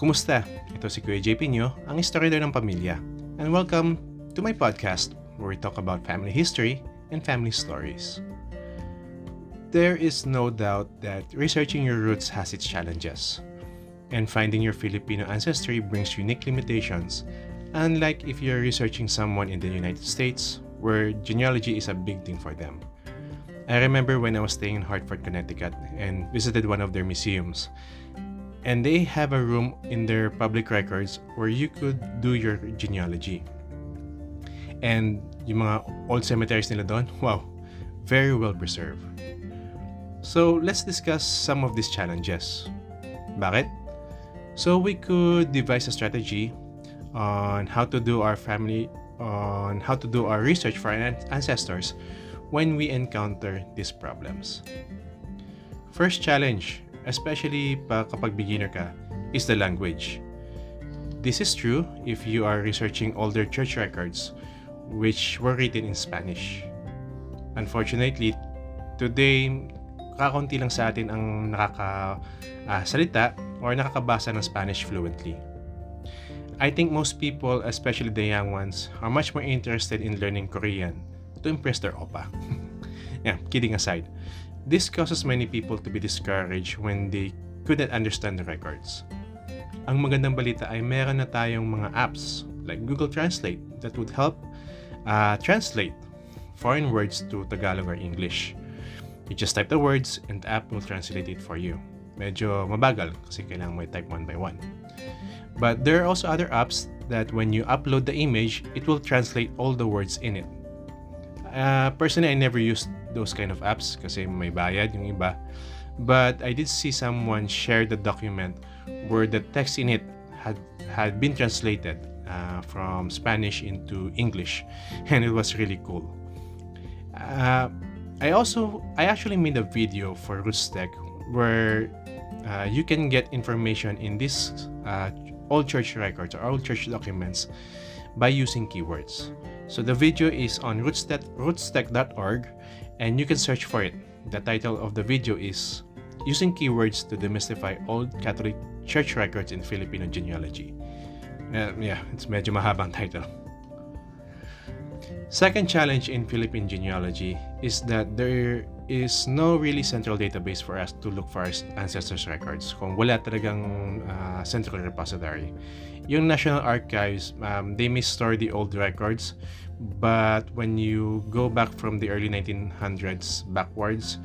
Kumusta? Ito si Kuya JP nyo, ang historiador ng pamilya. And welcome to my podcast where we talk about family history and family stories. There is no doubt that researching your roots has its challenges. And finding your Filipino ancestry brings unique limitations, unlike if you're researching someone in the United States, where genealogy is a big thing for them. I remember when I was staying in Hartford, Connecticut, and visited one of their museums. And they have a room in their public records where you could do your genealogy. And yung mga old cemeteries nila doon, wow, very well preserved. So let's discuss some of these challenges. Bakit? So we could devise a strategy on how to do our family on how to do our research for our ancestors when we encounter these problems. First challenge, especially pa kapag beginner ka, is the language. This is true if you are researching older church records which were written in Spanish. Unfortunately, today, kakaunti lang sa atin ang nakakasalita uh, or nakakabasa ng Spanish fluently. I think most people, especially the young ones, are much more interested in learning Korean to impress their opa. yeah, kidding aside. This causes many people to be discouraged when they couldn't understand the records. Ang magandang balita ay meron na tayong mga apps like Google Translate that would help uh, translate foreign words to Tagalog or English. You just type the words and the app will translate it for you. Medyo mabagal kasi kailangan mo type one by one. But there are also other apps that when you upload the image, it will translate all the words in it. Uh, personally, I never used those kind of apps kasi may bayad yung iba. But I did see someone share the document where the text in it had, had been translated uh, from Spanish into English, and it was really cool. Uh, I also I actually made a video for RootsTech where uh, you can get information in this uh, old church records or old church documents by using keywords. So the video is on rootstech.org and you can search for it. The title of the video is Using Keywords to Demystify Old Catholic Church Records in Filipino Genealogy. Uh, yeah, it's medyo mahabang title. Second challenge in Philippine genealogy is that there is no really central database for us to look for our ancestors' records kung wala talagang uh, central repository. Yung National Archives, um, they may store the old records, but when you go back from the early 1900s backwards,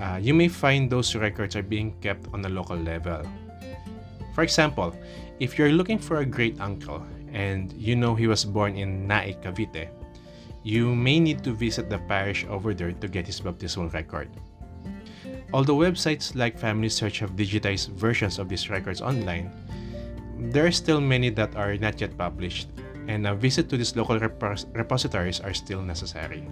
uh, you may find those records are being kept on a local level. For example, if you're looking for a great uncle and you know he was born in Naik, Cavite, you may need to visit the parish over there to get his baptismal record. Although websites like FamilySearch have digitized versions of these records online, there are still many that are not yet published, and a visit to these local repos- repositories are still necessary.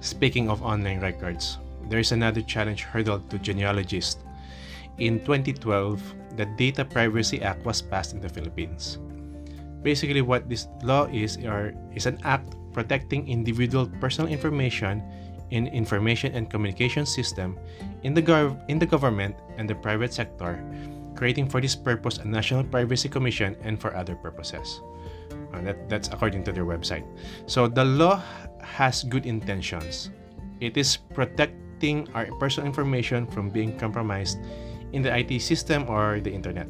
Speaking of online records, there is another challenge hurdle to genealogists. In 2012, the Data Privacy Act was passed in the Philippines. Basically, what this law is are, is an act protecting individual personal information in information and communication system in the, gov- in the government and the private sector, creating for this purpose a National Privacy Commission and for other purposes. Uh, that, that's according to their website. So the law has good intentions. It is protecting our personal information from being compromised in the IT system or the internet.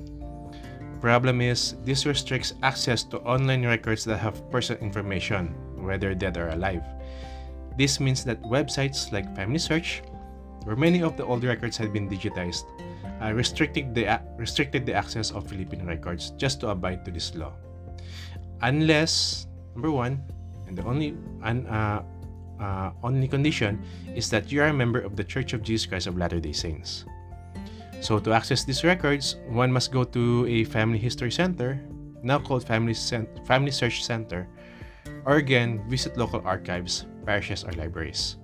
Problem is, this restricts access to online records that have personal information, whether dead or alive. This means that websites like FamilySearch, where many of the old records had been digitized, uh, restricted, the, restricted the access of Philippine records just to abide to this law. Unless, number one, and the only un, uh, uh, only condition is that you are a member of the Church of Jesus Christ of Latter day Saints. So to access these records, one must go to a family history center, now called Family, Cent- family Search Center, or again, visit local archives, parishes, or libraries.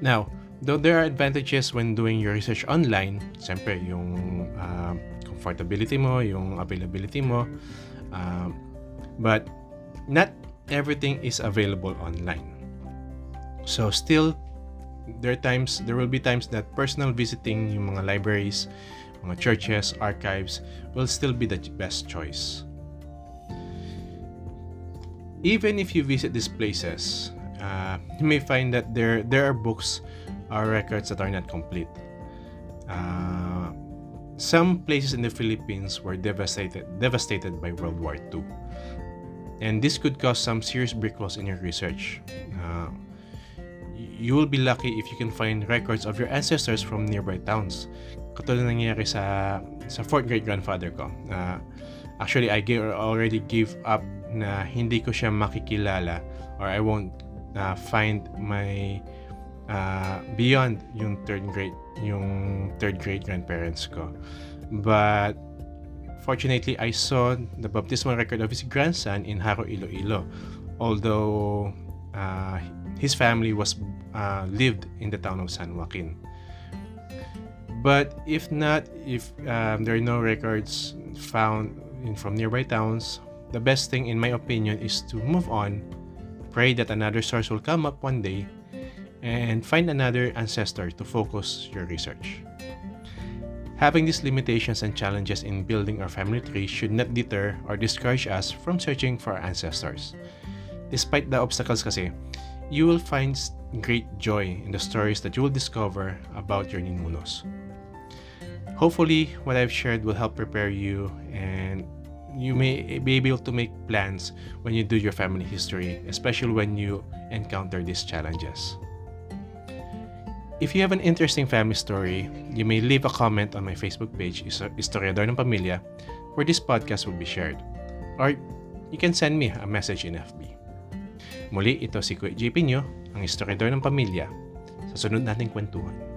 Now, though there are advantages when doing your research online, siyempre yung uh, comfortability mo, yung availability mo, uh, but not everything is available online. So still, there times there will be times that personal visiting yung mga libraries mga churches, archives will still be the best choice. Even if you visit these places, uh, you may find that there there are books or records that are not complete. Uh, some places in the Philippines were devastated devastated by World War II, and this could cause some serious breakthroughs in your research. Uh, you will be lucky if you can find records of your ancestors from nearby towns. Katulad nangyayari sa sa fourth great grandfather ko. Uh, actually, I already gave up na hindi ko siya makikilala or I won't uh, find my uh, beyond yung third grade yung third grade grandparents ko but fortunately I saw the baptismal record of his grandson in Haro Iloilo although uh, his family was uh, lived in the town of San Joaquin but if not if um, there are no records found in, from nearby towns the best thing, in my opinion, is to move on, pray that another source will come up one day, and find another ancestor to focus your research. Having these limitations and challenges in building our family tree should not deter or discourage us from searching for our ancestors. Despite the obstacles kasi, you will find great joy in the stories that you will discover about your ninunos. Hopefully, what I've shared will help prepare you and you may eh, be able to make plans when you do your family history, especially when you encounter these challenges. If you have an interesting family story, you may leave a comment on my Facebook page, Istoryador ng Pamilya, where this podcast will be shared. Or you can send me a message in FB. Muli, ito si Kuya JP nyo, ang Historiador ng Pamilya, sa sunod nating kwentuhan.